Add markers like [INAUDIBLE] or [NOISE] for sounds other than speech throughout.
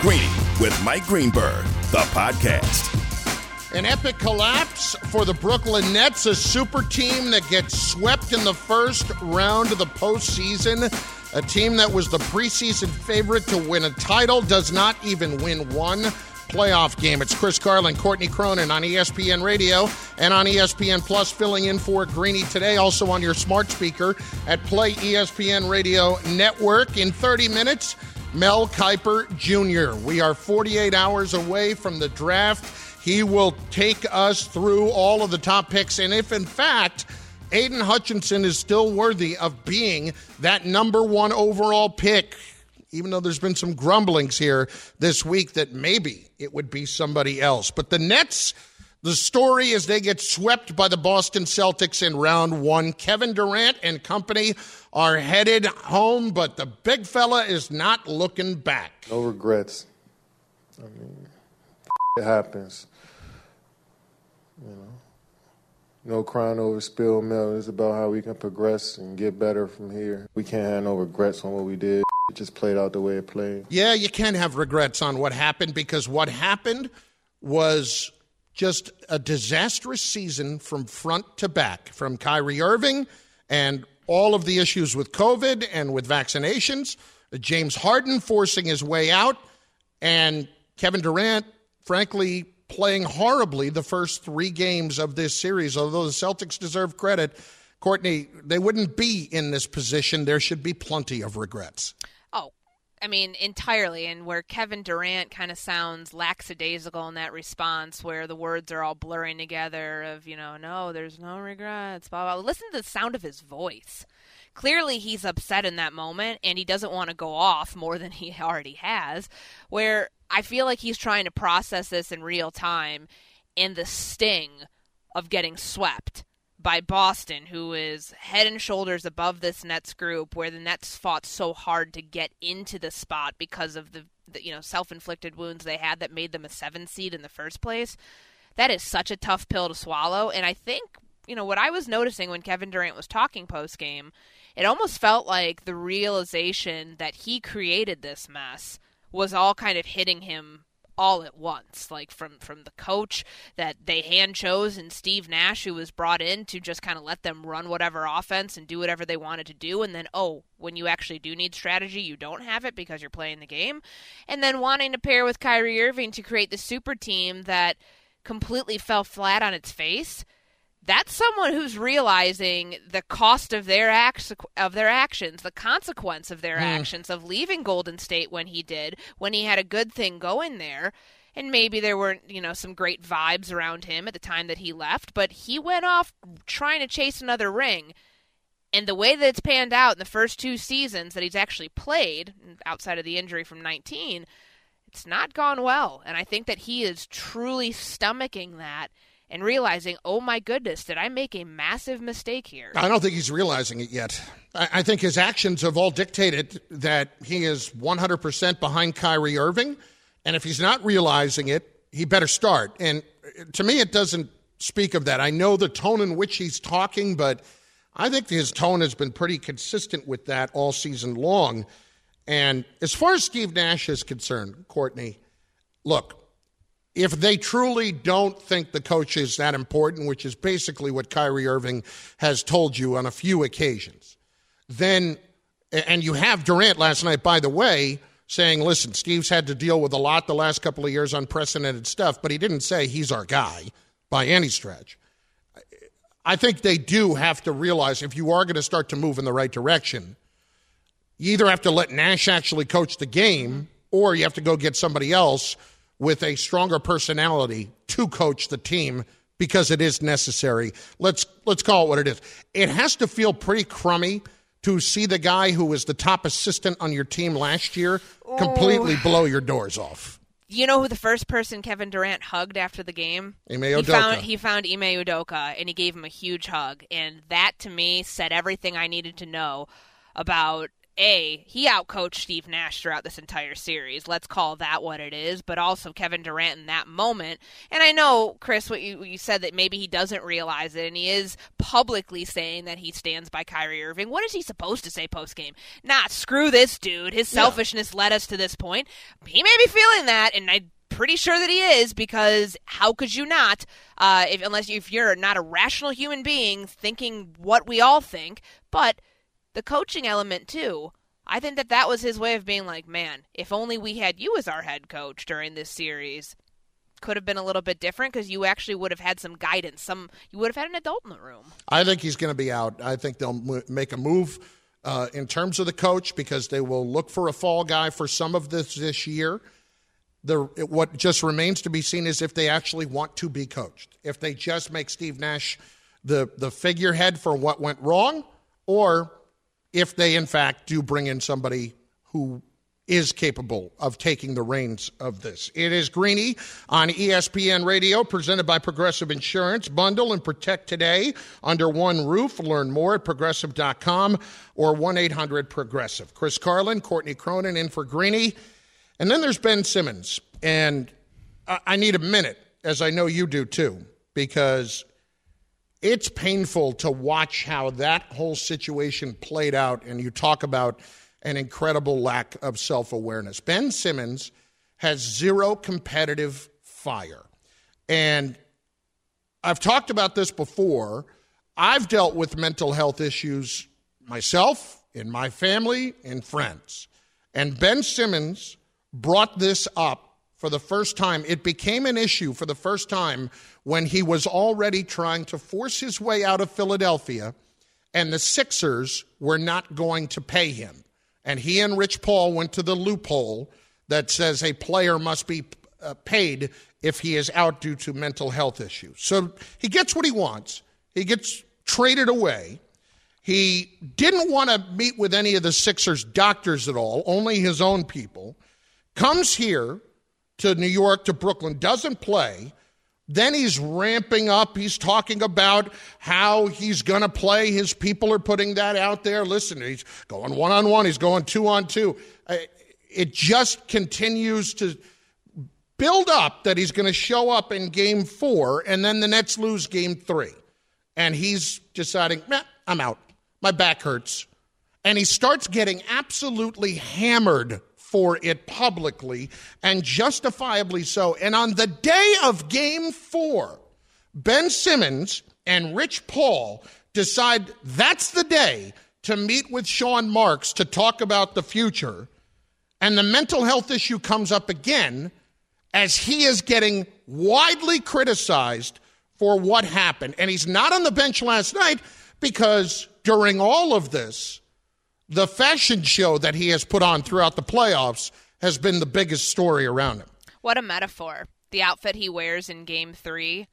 Greeny with Mike Greenberg, the podcast. An epic collapse for the Brooklyn Nets, a super team that gets swept in the first round of the postseason. A team that was the preseason favorite to win a title does not even win one playoff game. It's Chris Carlin, Courtney Cronin on ESPN Radio and on ESPN Plus, filling in for Greeny today. Also on your smart speaker at Play ESPN Radio Network. In 30 minutes, Mel Kiper Jr. We are 48 hours away from the draft. He will take us through all of the top picks. And if, in fact, Aidan Hutchinson is still worthy of being that number one overall pick, even though there's been some grumblings here this week that maybe it would be somebody else. But the Nets the story is they get swept by the Boston Celtics in round one. Kevin Durant and company are headed home, but the big fella is not looking back. No regrets. I mean, [LAUGHS] it happens. You know, no crying over spilled milk. It's about how we can progress and get better from here. We can't have no regrets on what we did. It just played out the way it played. Yeah, you can't have regrets on what happened because what happened was just a disastrous season from front to back, from Kyrie Irving and all of the issues with COVID and with vaccinations, James Harden forcing his way out, and Kevin Durant, frankly, playing horribly the first three games of this series. Although the Celtics deserve credit, Courtney, they wouldn't be in this position. There should be plenty of regrets. I mean, entirely. And where Kevin Durant kind of sounds lackadaisical in that response, where the words are all blurring together of, you know, no, there's no regrets, blah, blah. Listen to the sound of his voice. Clearly, he's upset in that moment and he doesn't want to go off more than he already has. Where I feel like he's trying to process this in real time and the sting of getting swept by Boston, who is head and shoulders above this Nets group, where the Nets fought so hard to get into the spot because of the, the you know self-inflicted wounds they had that made them a seven seed in the first place. That is such a tough pill to swallow, and I think you know what I was noticing when Kevin Durant was talking post game, it almost felt like the realization that he created this mess was all kind of hitting him all at once, like from from the coach that they hand chose and Steve Nash, who was brought in to just kind of let them run whatever offense and do whatever they wanted to do, and then oh, when you actually do need strategy, you don't have it because you're playing the game, and then wanting to pair with Kyrie Irving to create the super team that completely fell flat on its face that's someone who's realizing the cost of their acts of their actions, the consequence of their mm. actions of leaving Golden State when he did, when he had a good thing going there. And maybe there weren't, you know, some great vibes around him at the time that he left, but he went off trying to chase another ring. And the way that it's panned out in the first two seasons that he's actually played, outside of the injury from 19, it's not gone well. And I think that he is truly stomaching that and realizing, oh my goodness, did I make a massive mistake here? I don't think he's realizing it yet. I, think his actions have all dictated that he is 100% behind Kyrie Irving. And if he's not realizing it, he better start. And to me, it doesn't speak of that. I know the tone in which he's talking, but I think his tone has been pretty consistent with that all season long. And as far as Steve Nash is concerned, Courtney, look, if they truly don't think the coach is that important, which is basically what Kyrie Irving has told you on a few occasions, then, and you have Durant last night, by the way, saying, listen, Steve's had to deal with a lot the last couple of years, unprecedented stuff, but he didn't say he's our guy by any stretch. I think they do have to realize if you are going to start to move in the right direction, you either have to let Nash actually coach the game or you have to go get somebody else with a stronger personality to coach the team because it is necessary. Let's let's call it what it is. It has to feel pretty crummy to see the guy who was the top assistant on your team last year completely oh. blow your doors off. You know who the first person Kevin Durant hugged after the game? Ime He Udoka. found he found Ime Udoka and he gave him a huge hug, and that to me said everything I needed to know about a he outcoached Steve Nash throughout this entire series. Let's call that what it is, but also Kevin Durant in that moment. And I know Chris, what you you said that maybe he doesn't realize it, and he is publicly saying that he stands by Kyrie Irving. What is he supposed to say post game? Nah, screw this dude. His selfishness led us to this point. He may be feeling that, and I'm pretty sure that he is because how could you not uh, if unless you, if you're not a rational human being thinking what we all think but the coaching element too i think that that was his way of being like man if only we had you as our head coach during this series could have been a little bit different because you actually would have had some guidance some you would have had an adult in the room I think he's going to be out. I think they'll make a move uh, in terms of the coach because they will look for a fall guy for some of this this year. The what just remains to be seen is if they actually want to be coached. If they just make Steve Nash the the figurehead for what went wrong, or if they in fact do bring in somebody who is capable of taking the reins of this. It is Greeny on ESPN Radio, presented by Progressive Insurance. Bundle and protect today under one roof. Learn more at progressive.com or 1 800 Progressive. Chris Carlin, Courtney Cronin in for Greeny. And then there's Ben Simmons. And I need a minute, as I know you do too, because it's painful to watch how that whole situation played out. And you talk about an incredible lack of self awareness. Ben Simmons has zero competitive fire. And I've talked about this before. I've dealt with mental health issues myself, in my family, and friends. And Ben Simmons brought this up for the first time. It became an issue for the first time when he was already trying to force his way out of Philadelphia, and the Sixers were not going to pay him. And he and Rich Paul went to the loophole that says a player must be uh, paid if he is out due to mental health issues. So he gets what he wants. He gets traded away. He didn't want to meet with any of the Sixers doctors at all, only his own people. Comes here to New York, to Brooklyn, doesn't play. Then he's ramping up. He's talking about how he's going to play. His people are putting that out there. Listen, he's going one on one, he's going two on two. It just continues to build up that he's going to show up in game four, and then the Nets lose game three. And he's deciding, "Meh, I'm out. My back hurts. And he starts getting absolutely hammered for it publicly and justifiably so. And on the day of game four, Ben Simmons and Rich Paul decide that's the day to meet with Sean Marks to talk about the future. And the mental health issue comes up again as he is getting widely criticized for what happened. And he's not on the bench last night because during all of this, the fashion show that he has put on throughout the playoffs has been the biggest story around him. What a metaphor. The outfit he wears in game three,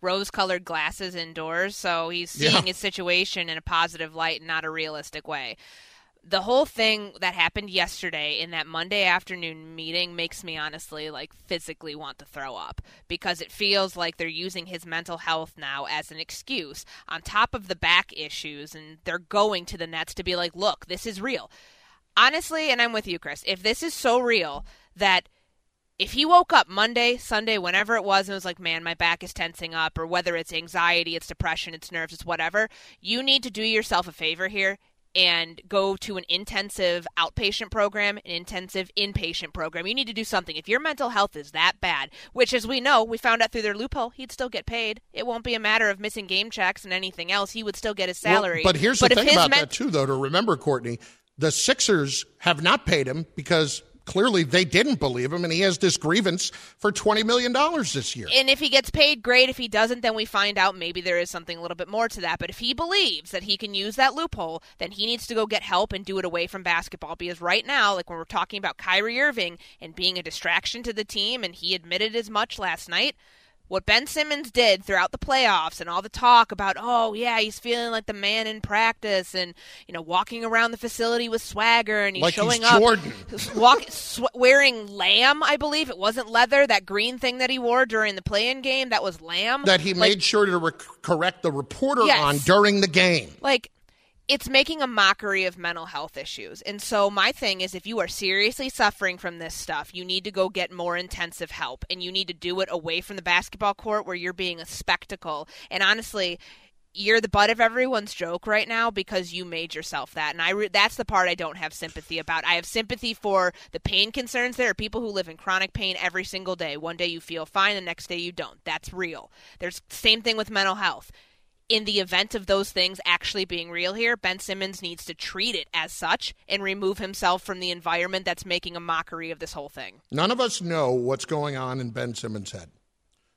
rose colored glasses indoors, so he's seeing Yeah. his situation in a positive light and not a realistic way. The whole thing that happened yesterday in that Monday afternoon meeting makes me honestly like physically want to throw up because it feels like they're using his mental health now as an excuse on top of the back issues and they're going to the Nets to be like, "Look, this is real." Honestly, and I'm with you, Chris. If this is so real that if he woke up Monday, Sunday, whenever it was, and was like, man, my back is tensing up, or whether it's anxiety, it's depression, it's nerves, it's whatever, you need to do yourself a favor here and go to an intensive outpatient program, an intensive inpatient program. You need to do something. If your mental health is that bad, which as we know, we found out through their loophole, he'd still get paid. It won't be a matter of missing game checks and anything else. He would still get his salary. Well, but here's but the thing about men- that too, though. To remember, Courtney, the Sixers have not paid him because clearly they didn't believe him, and he has this grievance for twenty million dollars this year. And if he gets paid, great. If he doesn't, then we find out maybe there is something a little bit more to that. But if he believes that he can use that loophole, then he needs to go get help and do it away from basketball. Because right now, like when we're talking about Kyrie Irving and being a distraction to the team, and he admitted as much last night, what Ben Simmons did throughout the playoffs and all the talk about, oh yeah, he's feeling like the man in practice and you know walking around the facility with swagger and he's like showing he's up, Jordan. [LAUGHS] walk, sw- wearing lamb, I believe it wasn't leather. That green thing that he wore during the play-in game that was lamb. That he Like, made sure to rec- correct the reporter Yes. on during the game. like it's making a mockery of mental health issues. And so my thing is if you are seriously suffering from this stuff, you need to go get more intensive help and you need to do it away from the basketball court where you're being a spectacle. And honestly, you're the butt of everyone's joke right now because you made yourself that. And I re- that's the part I don't have sympathy about. I have sympathy for the pain concerns there are people who live in chronic pain every single day. One day you feel fine, the next day you don't. That's real. There's same thing with mental health in the event of those things actually being real here, Ben Simmons needs to treat it as such and remove himself from the environment that's making a mockery of this whole thing. None of us know what's going on in Ben Simmons' head.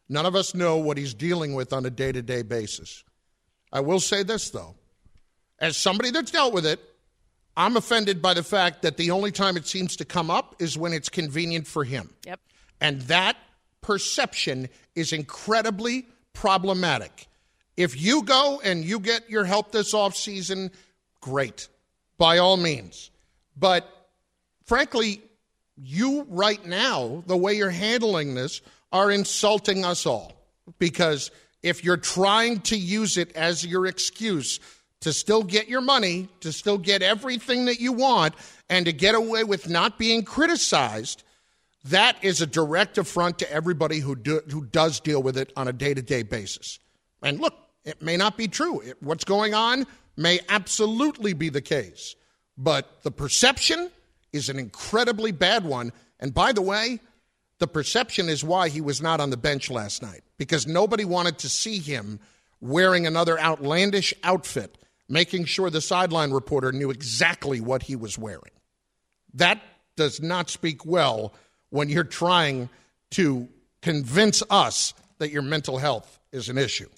None of us know what he's dealing with on a day to day basis. I will say this, though. As somebody that's dealt with it, I'm offended by the fact that the only time it seems to come up is when it's convenient for him. Yep. And that perception is incredibly problematic. If you go and you get your help this offseason, great, by all means. But frankly, you right now, the way you're handling this, are insulting us all. Because if you're trying to use it as your excuse to still get your money, to still get everything that you want, and to get away with not being criticized, that is a direct affront to everybody who, do, who does deal with it on a day to day basis. And look, it may not be true. It, what's going on may absolutely be the case. But the perception is an incredibly bad one. And by the way, the perception is why he was not on the bench last night because nobody wanted to see him wearing another outlandish outfit, making sure the sideline reporter knew exactly what he was wearing. That does not speak well when you're trying to convince us that your mental health is an issue.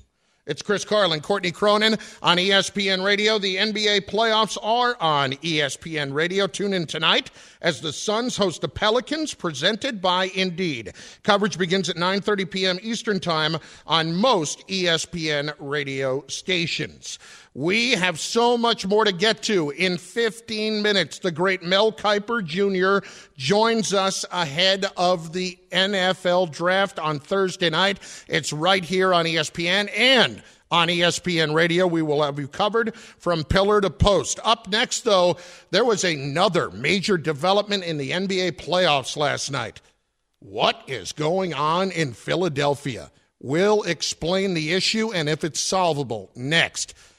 It's Chris Carlin, Courtney Cronin on ESPN Radio. The NBA playoffs are on ESPN Radio. Tune in tonight as the Suns host the Pelicans, presented by Indeed. Coverage begins at 9:30 p.m. Eastern Time on most ESPN radio stations. We have so much more to get to in 15 minutes. The great Mel Kiper Jr. joins us ahead of the NFL draft on Thursday night. It's right here on ESPN and on ESPN Radio. We will have you covered from pillar to post. Up next, though, there was another major development in the NBA playoffs last night. What is going on in Philadelphia? We'll explain the issue and if it's solvable next.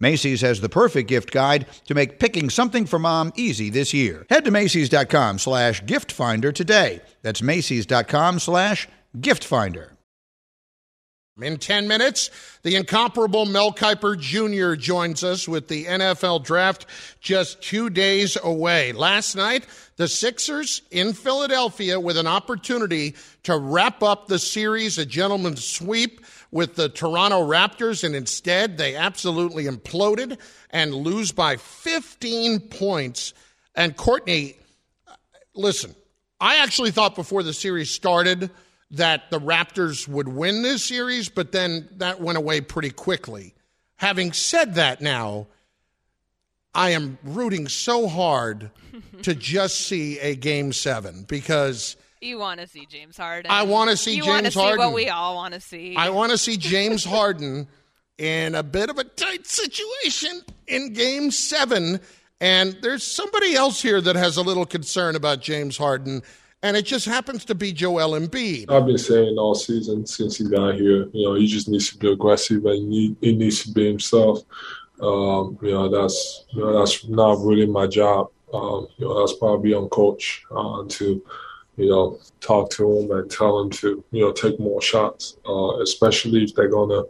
Macy's has the perfect gift guide to make picking something for mom easy this year. Head to Macy's.com slash gift finder today. That's Macy's.com slash gift finder. In 10 minutes, the incomparable Mel Kiper Jr. joins us with the NFL draft just two days away. Last night, the Sixers in Philadelphia with an opportunity to wrap up the series, a gentleman's sweep with the Toronto Raptors, and instead they absolutely imploded and lose by 15 points. And Courtney, listen, I actually thought before the series started that the Raptors would win this series, but then that went away pretty quickly. Having said that now, I am rooting so hard to just see a game seven because You want to see James Harden. I wanna see you wanna James see Harden. what we all want to see. I want to see James Harden in a bit of a tight situation in game seven. And there's somebody else here that has a little concern about James Harden, and it just happens to be Joel Embiid. I've been saying all season since he got here, you know, he just needs to be aggressive and he, need, he needs to be himself. Um, you know, that's you know, that's not really my job. Um, you know, that's probably on coach uh, to, you know, talk to him and tell him to, you know, take more shots, uh, especially if they're gonna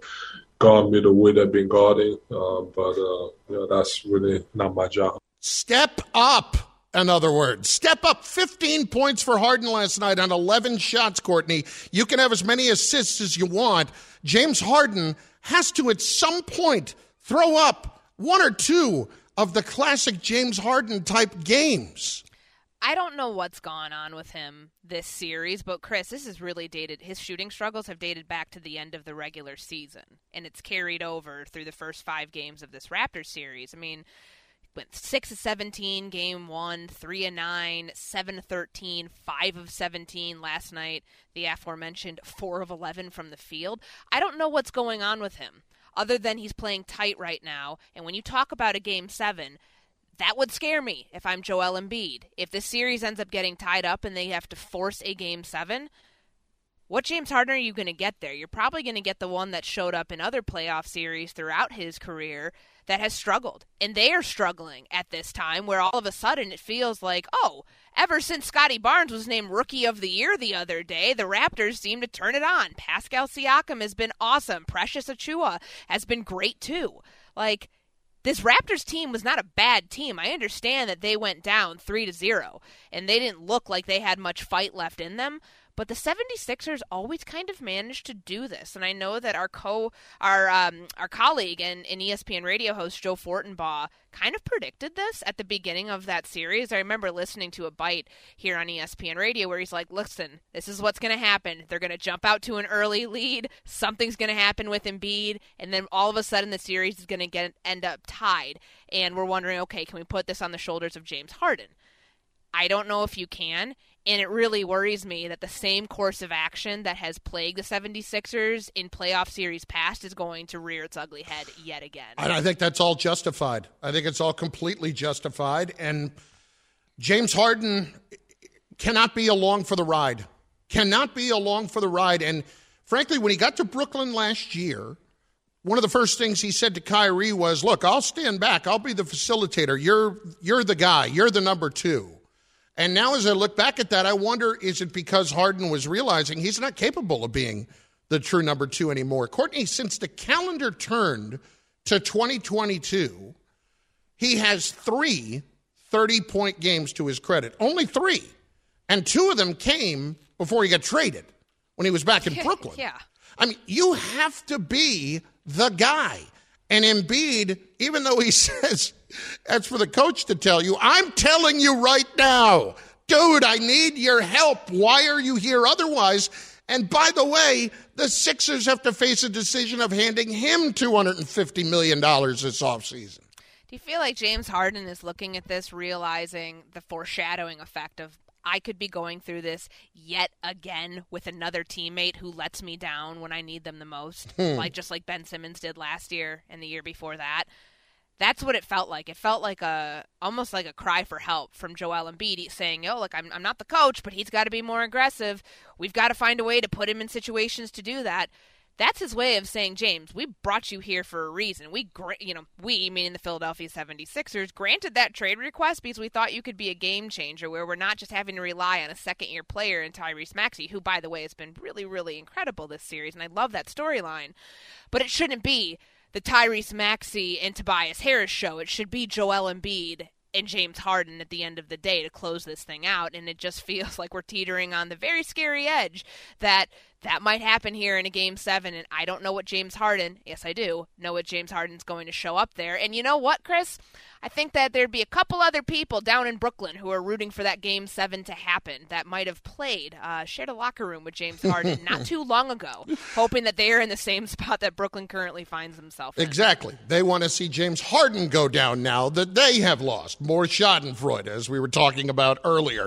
guard me the way they've been guarding. Uh, but uh, you know, that's really not my job. Step up, in other words. Step up 15 points for Harden last night on 11 shots, Courtney. You can have as many assists as you want. James Harden has to, at some point, throw up one or two of the classic James Harden type games. I don't know what's gone on with him this series, but Chris, this is really dated. His shooting struggles have dated back to the end of the regular season, and it's carried over through the first five games of this Raptors series. I mean, went six of seventeen game one, three of nine, seven of 13, five of seventeen last night. The aforementioned four of eleven from the field. I don't know what's going on with him, other than he's playing tight right now. And when you talk about a game seven, that would scare me if I'm Joel Embiid. If this series ends up getting tied up and they have to force a game seven, what James Harden are you going to get there? You're probably going to get the one that showed up in other playoff series throughout his career that has struggled. And they are struggling at this time where all of a sudden it feels like, oh, ever since Scottie Barnes was named Rookie of the Year the other day, the Raptors seem to turn it on. Pascal Siakam has been awesome. Precious Achiuwa has been great too. Like, this Raptors team was not a bad team. I understand that they went down 3 to 0 and they didn't look like they had much fight left in them, but the 76ers always kind of managed to do this. And I know that our co our um, our colleague and, and ESPN radio host Joe Fortenbaugh kind of predicted this at the beginning of that series. I remember listening to a bite here on ESPN radio where he's like, "Listen, this is what's going to happen. They're going to jump out to an early lead. Something's going to happen with Embiid, and then all of a sudden the series is going to get end up tied. And we're wondering, okay, can we put this on the shoulders of James Harden? I don't know if you can. And it really worries me that the same course of action that has plagued the 76ers in playoff series past is going to rear its ugly head yet again. And I think that's all justified. I think it's all completely justified. And James Harden cannot be along for the ride. Cannot be along for the ride. And frankly, when he got to Brooklyn last year, one of the first things he said to Kyrie was, "Look, I'll stand back. I'll be the facilitator. You're you're the guy. You're the number 2." And now as I look back at that, I wonder is it because Harden was realizing he's not capable of being the true number 2 anymore. Courtney, since the calendar turned to 2022, he has 3 30-point games to his credit. Only 3. And two of them came before he got traded when he was back in [LAUGHS] Brooklyn. yeah. I mean, you have to be the guy. And Embiid, even though he [LAUGHS] says that's for the coach to tell you, I'm telling you right now, dude, I need your help. Why are you here otherwise? And by the way, the Sixers have to face a decision of handing him $250 million this offseason. Do you feel like James Harden is looking at this, realizing the foreshadowing effect of I could be going through this yet again with another teammate who lets me down when I need them the most, hmm. like just like Ben Simmons did last year and the year before that. That's what it felt like. It felt like a almost like a cry for help from Joel Embiid saying, "Oh, look, I'm I'm not the coach, but he's got to be more aggressive. We've got to find a way to put him in situations to do that." That's his way of saying, James, we brought you here for a reason. We, you know, we, meaning the Philadelphia 76ers, granted that trade request because we thought you could be a game changer where we're not just having to rely on a second year player in Tyrese Maxey, who, by the way, has been really, really incredible this series, and I love that storyline. But it shouldn't be the Tyrese Maxey and Tobias Harris show. It should be Joel Embiid and James Harden at the end of the day to close this thing out. And it just [LAUGHS] feels like we're teetering on the very scary edge that that might happen here in a game seven, and I don't know what James Harden, yes, I do, know what James Harden's going to show up there. And you know what, Chris? I think that there'd be a couple other people down in Brooklyn who are rooting for that game seven to happen that might have played, uh, shared a locker room with James Harden [LAUGHS] not too long ago, hoping that they are in the same spot that Brooklyn currently finds himself in. Exactly. They want to see James Harden go down now that they have lost. More Schadenfreude, as we were talking about earlier.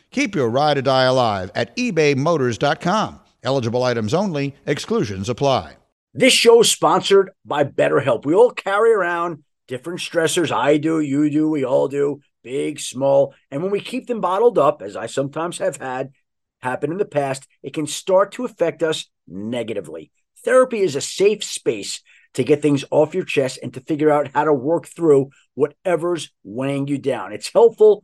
Keep your ride or die alive at ebaymotors.com. Eligible items only, exclusions apply. This show is sponsored by BetterHelp. We all carry around different stressors. I do, you do, we all do, big, small. And when we keep them bottled up, as I sometimes have had happen in the past, it can start to affect us negatively. Therapy is a safe space to get things off your chest and to figure out how to work through whatever's weighing you down. It's helpful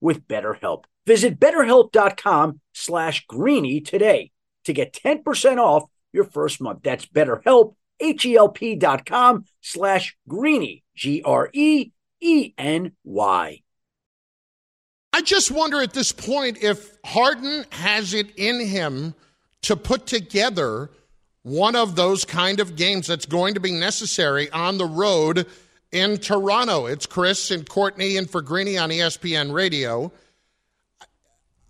with BetterHelp. Visit betterhelp.com slash greeny today to get 10% off your first month. That's BetterHelp, H-E-L-P dot com slash greeny, G-R-E-E-N-Y. I just wonder at this point if Harden has it in him to put together one of those kind of games that's going to be necessary on the road in Toronto. It's Chris and Courtney and for Greeny on ESPN Radio.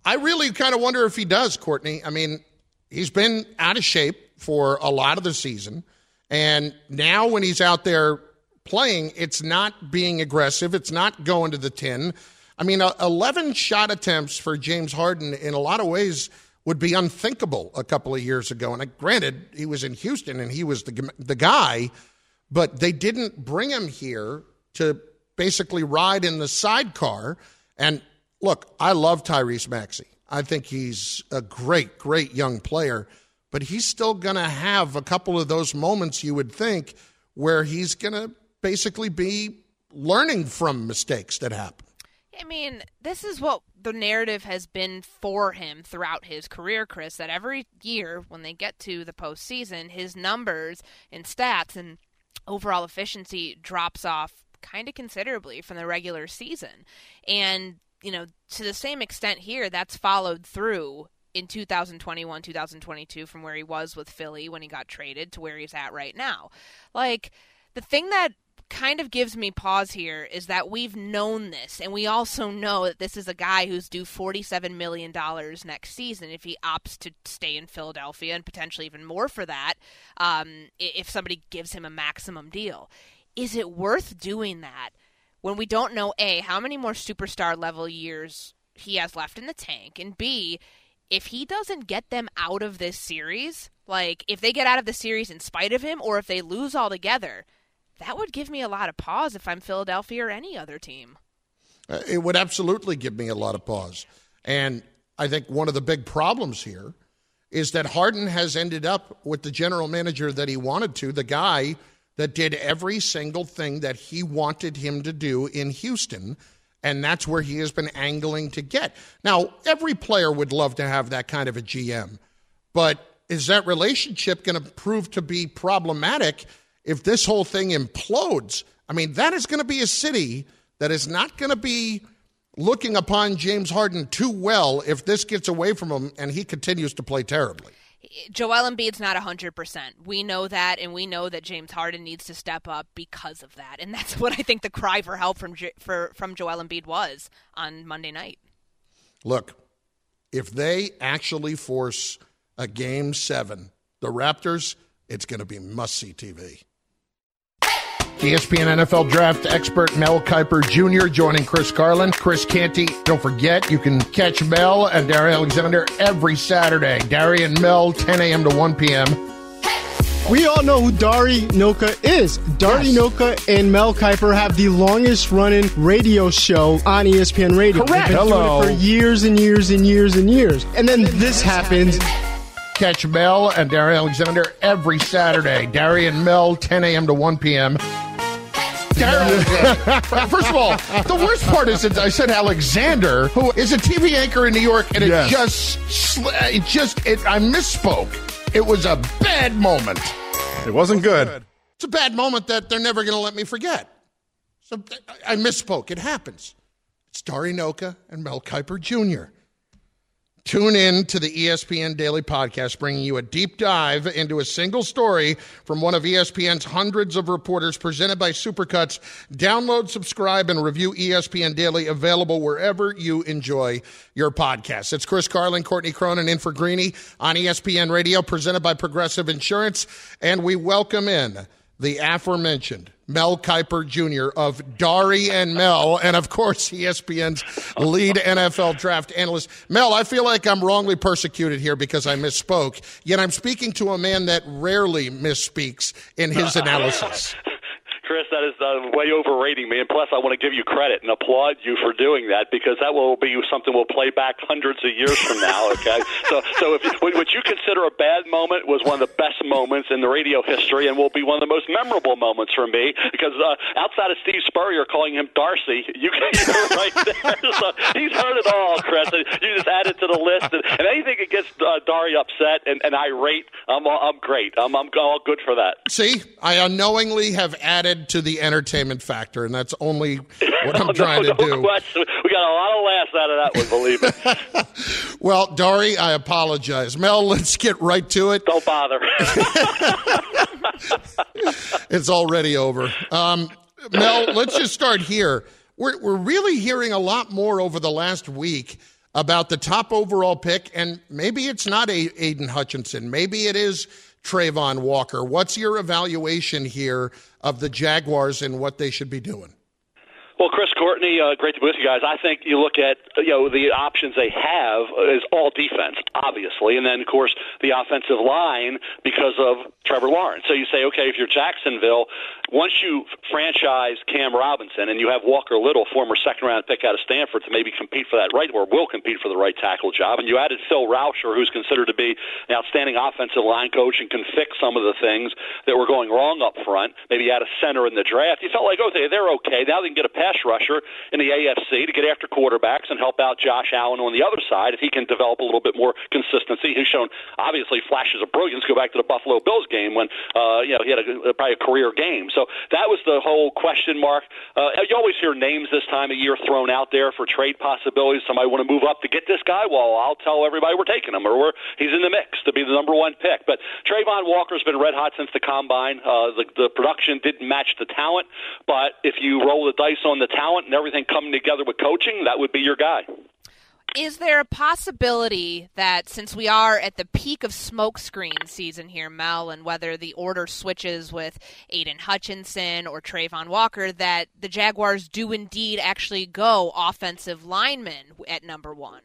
I really kind of wonder if he does, Courtney. I mean, he's been out of shape for a lot of the season. And now when he's out there playing, it's not being aggressive, it's not going to the tin. I mean, 11 shot attempts for James Harden in a lot of ways would be unthinkable a couple of years ago. And uh, granted, he was in Houston and he was the, the guy, but they didn't bring him here to basically ride in the sidecar. And look, I love Tyrese Maxey. I think he's a great, great young player, but he's still going to have a couple of those moments you would think where he's going to basically be learning from mistakes that happen. I mean, this is what the narrative has been for him throughout his career, Chris, that every year when they get to the postseason, his numbers and stats and overall efficiency drops off kind of considerably from the regular season. And, you know, to the same extent here, that's followed through in 2021, 2022 from where he was with Philly when he got traded to where he's at right now. Like, the thing that kind of gives me pause here is that we've known this, and we also know that this is a guy who's due $47 million next season if he opts to stay in Philadelphia and potentially even more for that um, if somebody gives him a maximum deal. Is it worth doing that when we don't know, A, how many more superstar level years he has left in the tank, and B, if he doesn't get them out of this series, like if they get out of the series in spite of him or if they lose altogether – that would give me a lot of pause if I'm Philadelphia or any other team. Uh, it would absolutely give me a lot of pause. And I think one of the big problems here is that Harden has ended up with the general manager that he wanted to, the guy that did every single thing that he wanted him to do in Houston. And that's where he has been angling to get. Now, every player would love to have that kind of a GM, but is that relationship going to prove to be problematic if this whole thing implodes, I mean, that is going to be a city that is not going to be looking upon James Harden too well if this gets away from him and he continues to play terribly. Joel Embiid's not 100%. We know that, and we know that James Harden needs to step up because of that. And [LAUGHS] that's what I think the cry for help from, for, from Joel Embiid was on Monday night. Look, if they actually force a game seven, the Raptors, it's going to be must see TV. ESPN NFL draft expert Mel Kiper Jr. joining Chris Carlin. Chris Canty. Don't forget, you can catch Mel and Dari Alexander every Saturday. Dari and Mel, 10 a.m. to 1 p.m. We all know who Dari Nowkhah is. Dari yes. Nowkhah and Mel Kiper have the longest running radio show on ESPN Radio. Correct. They've been Hello. doing it for years and years and years and years. And then this happens. Catch Mel and Dari Alexander every Saturday. Dari and Mel, 10 a.m. to 1 p.m. [LAUGHS] First of all, the worst part is that I said Alexander, who is a TV anchor in New York, and it Yes. just, it just, it, I misspoke. It was a bad moment. It wasn't good. It's a bad moment that they're never going to let me forget. So I I misspoke. It happens. It's Dari Nowkhah and Mel Kiper Jr. Tune in to the ESPN Daily Podcast, bringing you a deep dive into a single story from one of ESPN's hundreds of reporters presented by Supercuts. Download, subscribe, and review ESPN Daily, available wherever you enjoy your podcasts. It's Chris Carlin, Courtney Cronin, in for Greeny on ESPN Radio, presented by Progressive Insurance. And we welcome in the aforementioned Mel Kiper Jr. of Dari and Mel, and of course, ESPN's lead NFL draft analyst. Mel, I feel like I'm wrongly persecuted here because I misspoke, yet I'm speaking to a man that rarely misspeaks in his analysis. Chris, that is uh, way overrating me. And plus, I want to give you credit and applaud you for doing that because that will be something we'll play back hundreds of years from now. [LAUGHS] Okay, so so if what you consider a bad moment was one of the best moments in the radio history, and will be one of the most memorable moments for me because uh, outside of Steve Spurrier calling him Darcy, you can [LAUGHS] you're right there. So he's heard it all, Chris. And you just add it to the list, and, and anything that gets uh, Dari upset and, and irate, I'm I'm great. I'm I'm all good for that. See, I unknowingly have added to the entertainment factor, and that's only what I'm [LAUGHS] no, trying no to do. [LAUGHS] question. We got a lot of laughs out of that one, believe me. [LAUGHS] Well, Dari, I apologize. Mel, let's get right to it. Don't bother. it's already over. Um, Mel, let's just start here. We're, we're really hearing a lot more over the last week about the top overall pick, and maybe it's not a- Aidan Hutchinson. Maybe it is Travon Walker. What's your evaluation here of the Jaguars and what they should be doing? Well, Chris Courtney, uh, great to be with you guys. I think you look at you know the options they have is all defense, obviously, and then of course the offensive line because of Trevor Lawrence. So you say, okay, if you're Jacksonville, once you franchise Cam Robinson and you have Walker Little, former second round pick out of Stanford, to maybe compete for that right or will compete for the right tackle job, and you added Phil Rauscher, who's considered to be an outstanding offensive line coach and can fix some of the things that were going wrong up front. Maybe add a center in the draft. You felt like, okay, they're okay. Now they can get a pass rusher in the AFC to get after quarterbacks and help out Josh Allen on the other side if he can develop a little bit more consistency. He's shown obviously flashes of brilliance. Go back to the Buffalo Bills game when uh, you know he had a, probably a career game. So that was the whole question mark. Uh, you always hear names this time of year thrown out there for trade possibilities. Somebody want to move up to get this guy. Well, I'll tell everybody we're taking him, or we're, he's in the mix to be the number one pick. But Travon Walker's been red hot since the combine. Uh, the, the production didn't match the talent, but if you roll the dice on the talent and everything coming together with coaching, that would be your guy. Is there a possibility that since we are at the peak of smokescreen season here, Mel, and whether the order switches with Aidan Hutchinson or Travon Walker, that the Jaguars do indeed actually go offensive lineman at number one?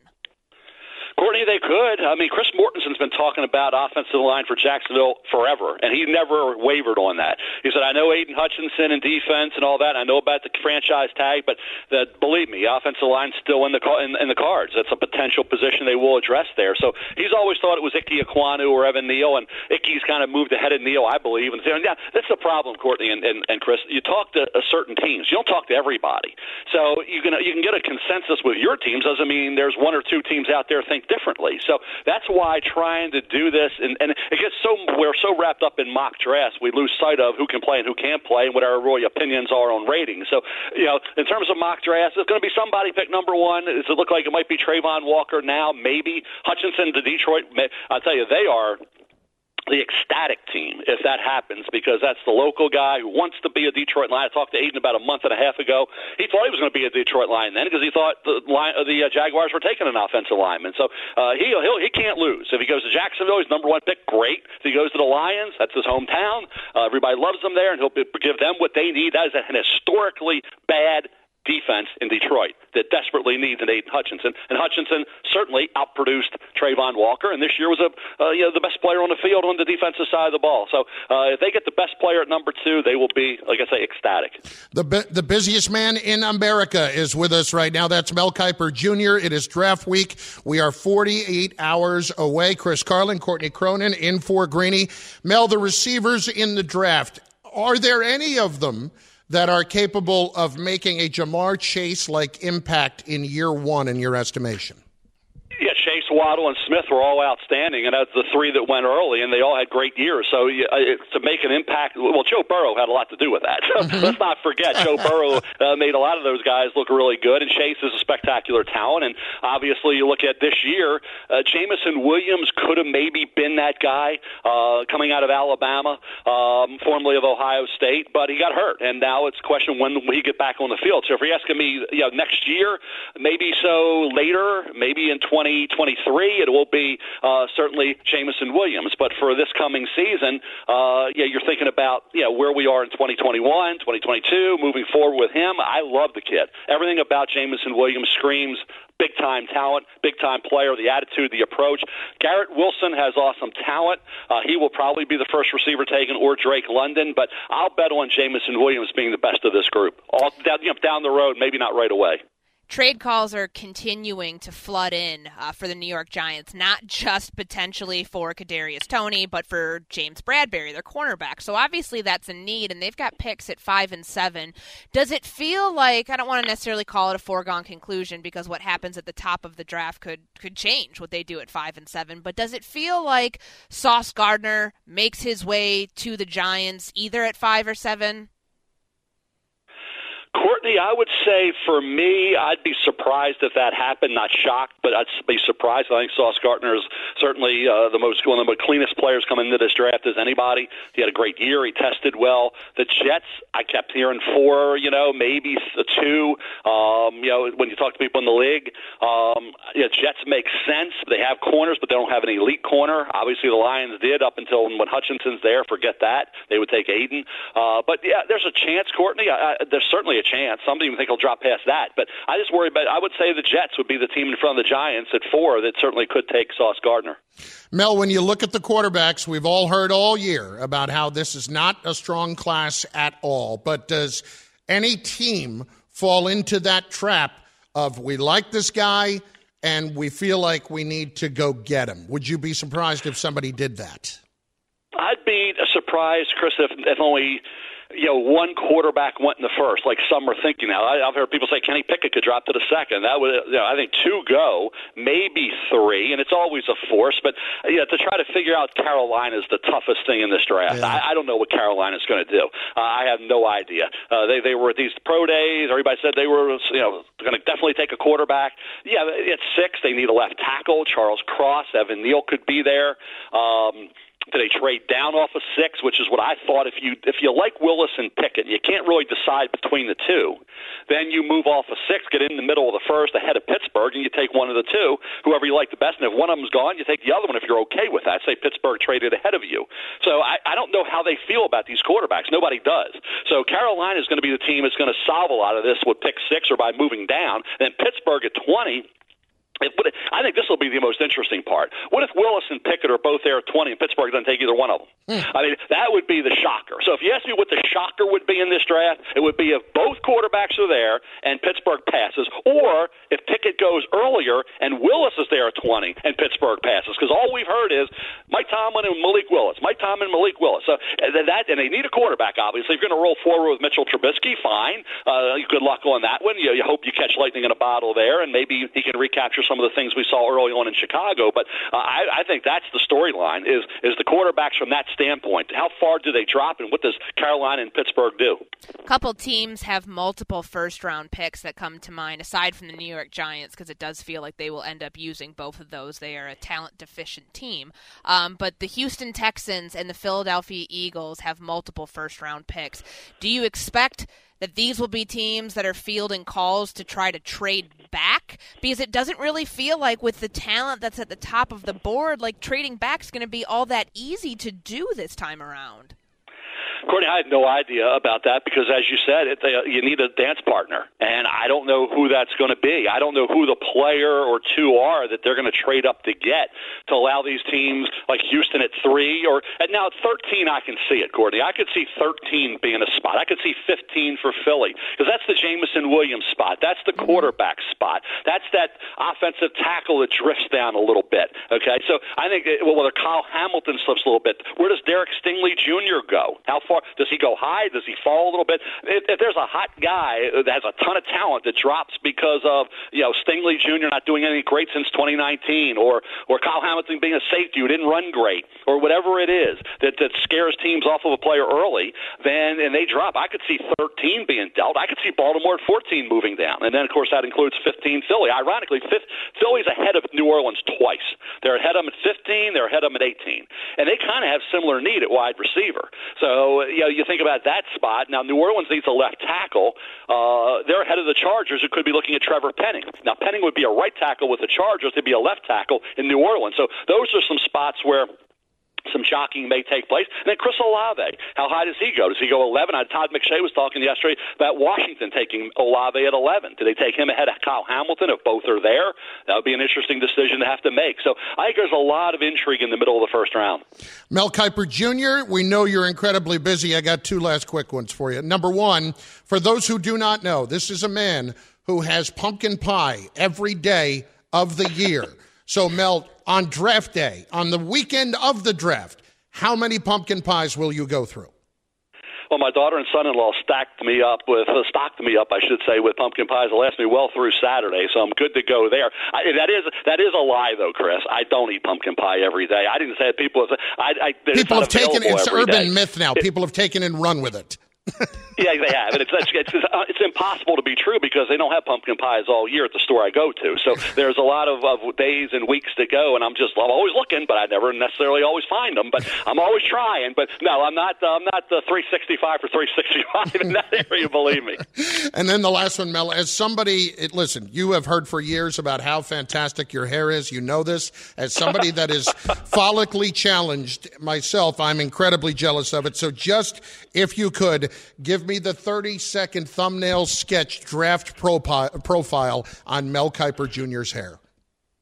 Courtney, they could. I mean, Chris Mortensen's been talking about offensive line for Jacksonville forever, and he never wavered on that. He said, "I know Aidan Hutchinson and defense and all that. I know about the franchise tag, but that, believe me, offensive line's still in the in, in the cards. That's a potential position they will address there. So he's always thought it was Ickey Ekwonu or Evan Neal, and Ickey's kind of moved ahead of Neal, I believe. And saying, yeah, that's the problem, Courtney and, and, and Chris. You talk to uh, certain teams, you don't talk to everybody. So you can you can get a consensus with your teams. Doesn't mean there's one or two teams out there think differently. So that's why trying to do this, and, and it gets so we're so wrapped up in mock drafts, we lose sight of who can play and who can't play, and what our really opinions are on ratings. So you know, in terms of mock drafts, it's going to be somebody pick number one. Does it look like it might be Travon Walker now? Maybe Hutchinson to Detroit. I'll tell you, they are the ecstatic team if that happens because that's the local guy who wants to be a Detroit Lion. I talked to Aidan about a month and a half ago. He thought he was going to be a Detroit Lion then because he thought the line, the uh, Jaguars were taking an offensive lineman. So uh, he he'll, he can't lose. If he goes to Jacksonville, he's number one pick. Great. If he goes to the Lions, that's his hometown. Uh, everybody loves him there, and he'll be, give them what they need. That is an historically bad defense in Detroit that desperately needs an Aidan Hutchinson. And Hutchinson certainly outproduced Travon Walker, and this year was a uh, you know the best player on the field on the defensive side of the ball. So uh, if they get the best player at number two, they will be, like I say, ecstatic. The the busiest man in America is with us right now. That's Mel Kiper Jr. It is draft week. We are 48 hours away. Chris Carlin, Courtney Cronin in for Greeny. Mel, the receivers in the draft. Are there any of them? That are capable of making a Ja'Marr Chase like impact in year one, in your estimation? Waddle, and Smith were all outstanding, and that's the three that went early, and they all had great years. So uh, to make an impact, well, Joe Burrow had a lot to do with that. [LAUGHS] Mm-hmm. Let's not forget, Joe [LAUGHS] Burrow uh, made a lot of those guys look really good, and Chase is a spectacular talent. And obviously, you look at this year, uh, Jameson Williams could have maybe been that guy uh, coming out of Alabama, um, formerly of Ohio State, but he got hurt, and now it's a question when will he get back on the field. So if you're asking me, you know, next year, maybe so later, maybe in 2023, it will be uh, certainly Jameson Williams. But for this coming season, uh, yeah, you're thinking about know where we are in 2021, 2022, moving forward with him. I love the kid. Everything about Jameson Williams screams big time talent, big time player, the attitude, the approach. Garrett Wilson has awesome talent. Uh, he will probably be the first receiver taken, or Drake London, but I'll bet on Jameson Williams being the best of this group. All down, you know, down the road, maybe not right away trade calls are continuing to flood in uh, for the New York Giants, not just potentially for Kadarius Toney, but for James Bradberry, their cornerback. So obviously that's a need, and they've got picks at five and seven. Does it feel like I don't want to necessarily call it a foregone conclusion because what happens at the top of the draft could could change what they do at five and seven, but does it feel like Sauce Gardner makes his way to the Giants either at five or seven? Courtney, I would say for me, I'd be surprised if that happened. Not shocked, but I'd be surprised. I think Sauce Gardner is certainly uh, the most one of the cleanest players coming into this draft as anybody. He had a great year. He tested well. The Jets, I kept hearing four, you know, maybe two. Um, you know, when you talk to people in the league, um, yeah, Jets make sense. They have corners, but they don't have an elite corner. Obviously, the Lions did up until when Hutchinson's there. Forget that. They would take Aidan. Uh, but yeah, there's a chance, Courtney. I, I, there's certainly a chance. Some even think he'll drop past that. But I just worry about. I would say the Jets would be the team in front of the Giants at four that certainly could take Sauce Gardner. Mel, when you look at the quarterbacks, we've all heard all year about how this is not a strong class at all. But does any team fall into that trap of we like this guy and we feel like we need to go get him? Would you be surprised if somebody did that? I'd be surprised, Chris, if, if only you know, one quarterback went in the first, like some are thinking now. I, I've heard people say Kenny Pickett could drop to the second. That would, you know, I think two go, maybe three, and it's always a force. But you know, to try to figure out Carolina is the toughest thing in this draft. Yeah. I, I don't know what Carolina is going to do. Uh, I have no idea. Uh, they they were at these pro days. Everybody said they were, you know, going to definitely take a quarterback. Yeah, at six they need a left tackle. Charles Cross, Evan Neal could be there. Um, do they trade down off of six, which is what I thought. If you if you like Willis and Pickett, you can't really decide between the two. Then you move off of six, get in the middle of the first ahead of Pittsburgh, and you take one of the two, whoever you like the best. And if one of them's gone, you take the other one if you're okay with that. Say Pittsburgh traded ahead of you. So I, I don't know how they feel about these quarterbacks. Nobody does. So Carolina is going to be the team that's going to solve a lot of this with pick six or by moving down. Then Pittsburgh at 20 I think this will be the most interesting part. What if Willis and Pickett are both there at 20 and Pittsburgh doesn't take either one of them? Mm. I mean, that would be the shocker. So if you ask me what the shocker would be in this draft, it would be if both quarterbacks are there and Pittsburgh passes, or if Pickett goes earlier and Willis is there at 20 and Pittsburgh passes. Because all we've heard is Mike Tomlin and Malik Willis, Mike Tomlin and Malik Willis. So that, and they need a quarterback, obviously. If you're going to roll forward with Mitchell Trubisky, fine. Uh, good luck on that one. You, you hope you catch lightning in a bottle there, and maybe he can recapture some of the things we saw early on in Chicago. But uh, I, I think that's the storyline: is is the quarterbacks from that standpoint. How far do they drop, and what does Carolina and Pittsburgh do? A couple teams have multiple first round picks that come to mind, aside from the New York Giants, because it does feel like they will end up using both of those. They are a talent deficient team. Um, but the Houston Texans and the Philadelphia Eagles have multiple first round picks. Do you expect that these will be teams that are fielding calls to try to trade back because it doesn't really feel like with the talent that's at the top of the board like trading back is going to be all that easy to do this time around Courtney, I had no idea about that because, as you said, it, they, you need a dance partner, and I don't know who that's going to be. I don't know who the player or two are that they're going to trade up to get to allow these teams like Houston at three or and now at thirteen. I can see it, Courtney. I could see thirteen being a spot. I could see fifteen for Philly because that's the Jameson Williams spot. That's the mm-hmm. quarterback spot. That's that offensive tackle that drifts down a little bit. Okay, so I think well, whether Kyle Hamilton slips a little bit, where does Derek Stingley Jr. go? How far does he go high? Does he fall a little bit? If, if there's a hot guy that has a ton of talent that drops because of you know Stingley Jr. not doing anything great since 2019, or or Kyle Hamilton being a safety who didn't run great, or whatever it is that that scares teams off of a player early, then and they drop. I could see 13 being dealt. I could see Baltimore at 14 moving down, and then of course that includes 15 Philly. Ironically, fifth, Philly's ahead of New Orleans twice. They're ahead of them at 15. They're ahead of them at 18, and they kind of have similar need at wide receiver. So you know, you think about that spot. Now, New Orleans needs a left tackle. Uh, they're ahead of the Chargers, who could be looking at Trevor Penning. Now, Penning would be a right tackle with the Chargers. They'd be a left tackle in New Orleans. So those are some spots where some shocking may take place. And then Chris Olave, how high does he go? Does he go 11? Todd McShay was talking yesterday about Washington taking Olave at 11. Do they take him ahead of Kyle Hamilton if both are there? That would be an interesting decision to have to make. So I think there's a lot of intrigue in the middle of the first round. Mel Kiper Jr., we know you're incredibly busy. I got two last quick ones for you. Number one, for those who do not know, this is a man who has pumpkin pie every day of the year. So, Mel, on draft day, on the weekend of the draft, how many pumpkin pies will you go through? Well, my daughter and son-in-law stacked me up with uh, stocked me up, I should say, with pumpkin pies. It'll last me well through Saturday, so I'm good to go there. I, that is that is a lie, though, Chris. I don't eat pumpkin pie every day. I didn't say it. People, I, I, people have taken it's urban day. myth now. People have taken and run with it. Yeah, they have, and it's, it's it's it's impossible to be true because they don't have pumpkin pies all year at the store I go to. So there's a lot of, of days and weeks to go, and I'm just I'm always looking, but I never necessarily always find them. But I'm always trying. But no, I'm not I'm not the 365 for 365 in that area. Believe me. [LAUGHS] And then the last one, Mel, as somebody, it, listen, you have heard for years about how fantastic your hair is. You know this. As somebody that is [LAUGHS] follically challenged myself, I'm incredibly jealous of it. So just if you could give me the 30 second thumbnail sketch draft profile on Mel Kiper Jr.'s hair.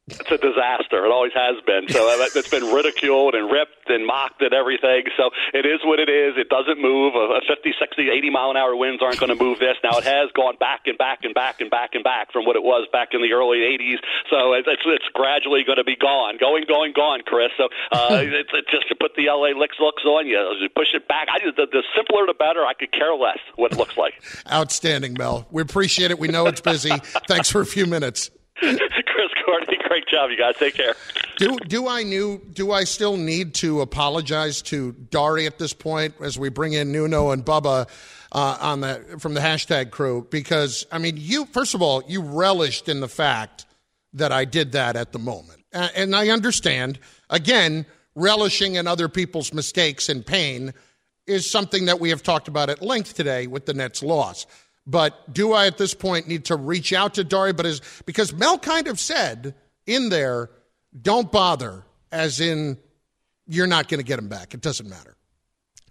It's a disaster. It always has been. So uh, it's been ridiculed and ripped and mocked and everything. So it is what it is. It doesn't move. A 50, 60, 80 mile an hour winds aren't going to move this. Now it has gone back and back and back and back and back from what it was back in the early 80s. So it's it's gradually going to be gone, going, going, gone, Chris. So uh, [LAUGHS] it's, it's just to put the LA licks looks on you, push it back. I the, the simpler the better. I could care less what it looks like. [LAUGHS] Outstanding, Mel. We appreciate it. We know it's busy. [LAUGHS] Thanks for a few minutes. [LAUGHS] Chris Courtney, great job, you guys. Take care. Do do I knew do I still need to apologize to Dari at this point as we bring in Nuno and Bubba uh, on the from the hashtag crew? Because I mean, you first of all, you relished in the fact that I did that at the moment, uh, and I understand. Again, relishing in other people's mistakes and pain is something that we have talked about at length today with the Nets' loss. But do I at this point need to reach out to Dari? But is because Mel kind of said in there, don't bother, as in you're not going to get him back. It doesn't matter.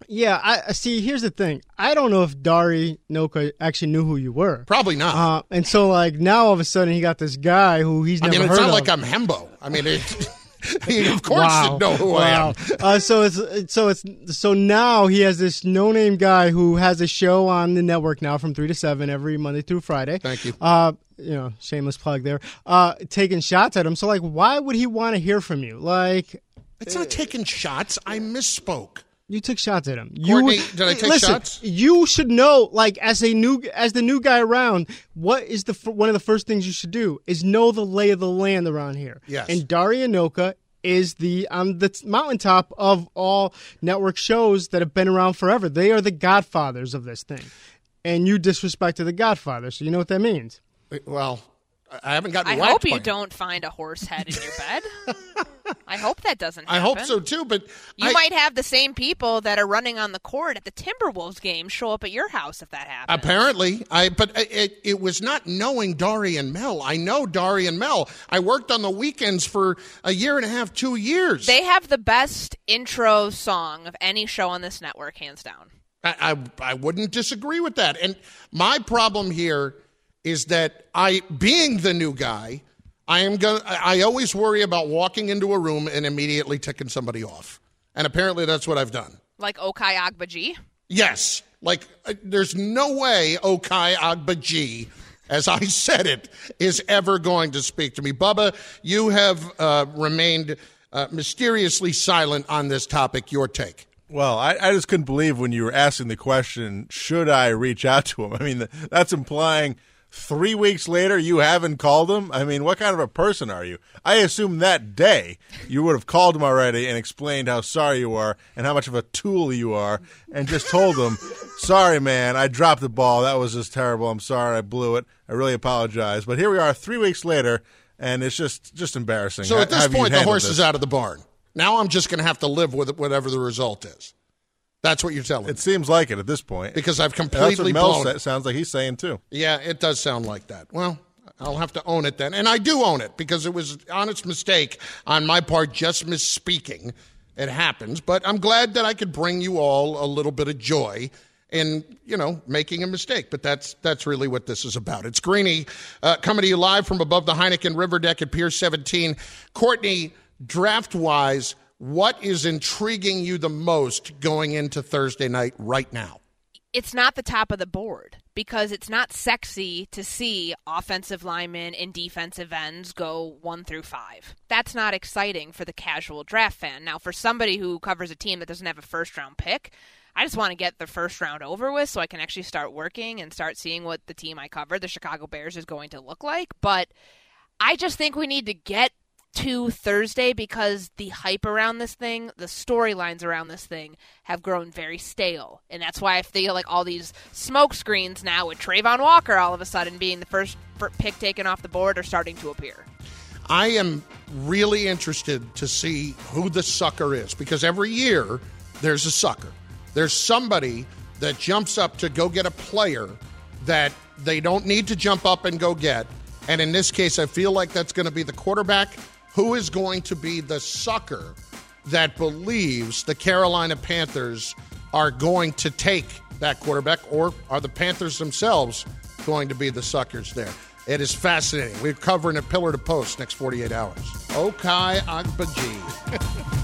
Yeah, I see. Here's the thing. I don't know if Dari Nowkhah actually knew who you were. Probably not. Uh, and so, like now, all of a sudden, he got this guy who he's never I mean, it's not of. like I'm Hembo. I mean, it, [LAUGHS] [LAUGHS] of course, wow. you know who wow. I am. uh, so it's so it's so now he has this no name guy who has a show on the network now from three to seven every Monday through Friday. Thank you. Uh, you know, shameless plug there. Uh, taking shots at him. So like, why would he want to hear from you? Like, it's not taking shots. I misspoke. You took shots at him. Courtney, you, did I take listen, shots? You should know, like as a new as the new guy around, what is the one of the first things you should do is know the lay of the land around here. Yes. And Dari Nowkhah is the on the mountaintop of all network shows that have been around forever. They are the godfathers of this thing, and you disrespected the godfather. So you know what that means. Well, I haven't gotten. I hope you him. don't find a horse head in your bed. [LAUGHS] I hope that doesn't happen. I hope so too, but You I- might have the same people that are running on the court at the Timberwolves game show up at your house if that happens. Apparently, I but it, it was not knowing Darian Mel. I know Darian Mel. I worked on the weekends for a year and a half, two years. They have the best intro song of any show on this network, hands down. I, I I wouldn't disagree with that. And my problem here is that I, being the new guy, I am going. I always worry about walking into a room and immediately ticking somebody off. And apparently, that's what I've done. Like Okai Agbaji. Yes. Like, uh, there's no way Okai Agbaji, as I [LAUGHS] said it, is ever going to speak to me. Bubba, you have uh, remained uh, mysteriously silent on this topic. Your take. Well, I, I just couldn't believe when you were asking the question, should I reach out to him? I mean, that's implying three weeks later you haven't called him. I mean, what kind of a person are you? I assume that day you would have called him already and explained how sorry you are and how much of a tool you are and just told him, sorry, man, I dropped the ball. That was just terrible. I'm sorry. I blew it. I really apologize. But here we are three weeks later, and it's just, just embarrassing. So at this how point, the horse this? is out of the barn. Now I'm just going to have to live with it, whatever the result is. That's what you're telling me. It seems like it at this point. Because I've completely That's what Mel sa- it. sounds like he's saying too. Yeah, it does sound like that. Well, I'll have to own it then. And I do own it because it was an honest mistake on my part, just misspeaking. It happens. But I'm glad that I could bring you all a little bit of joy in, you know, making a mistake. But that's that's really what this is about. It's Greeny uh, coming to you live from above the Heineken River Deck at Pier 17. Courtney, draft wise, what is intriguing you the most going into Thursday night right now? It's not the top of the board because it's not sexy to see offensive linemen and defensive ends go one through five. That's not exciting for the casual draft fan. Now, for somebody who covers a team that doesn't have a first round pick, I just want to get the first round over with so I can actually start working and start seeing what the team I cover, the Chicago Bears, is going to look like. But I just think we need to get to Thursday because the hype around this thing, the storylines around this thing have grown very stale. And that's why I feel like all these smoke screens now with Travon Walker all of a sudden being the first pick taken off the board are starting to appear. I am really interested to see who the sucker is because every year there's a sucker. There's somebody that jumps up to go get a player that they don't need to jump up and go get. And in this case, I feel like that's going to be the quarterback. Who is going to be the sucker that believes the Carolina Panthers are going to take that quarterback, or are the Panthers themselves going to be the suckers there? It is fascinating. We're covering it pillar to post next 48 hours. Okai Agbaji. [LAUGHS]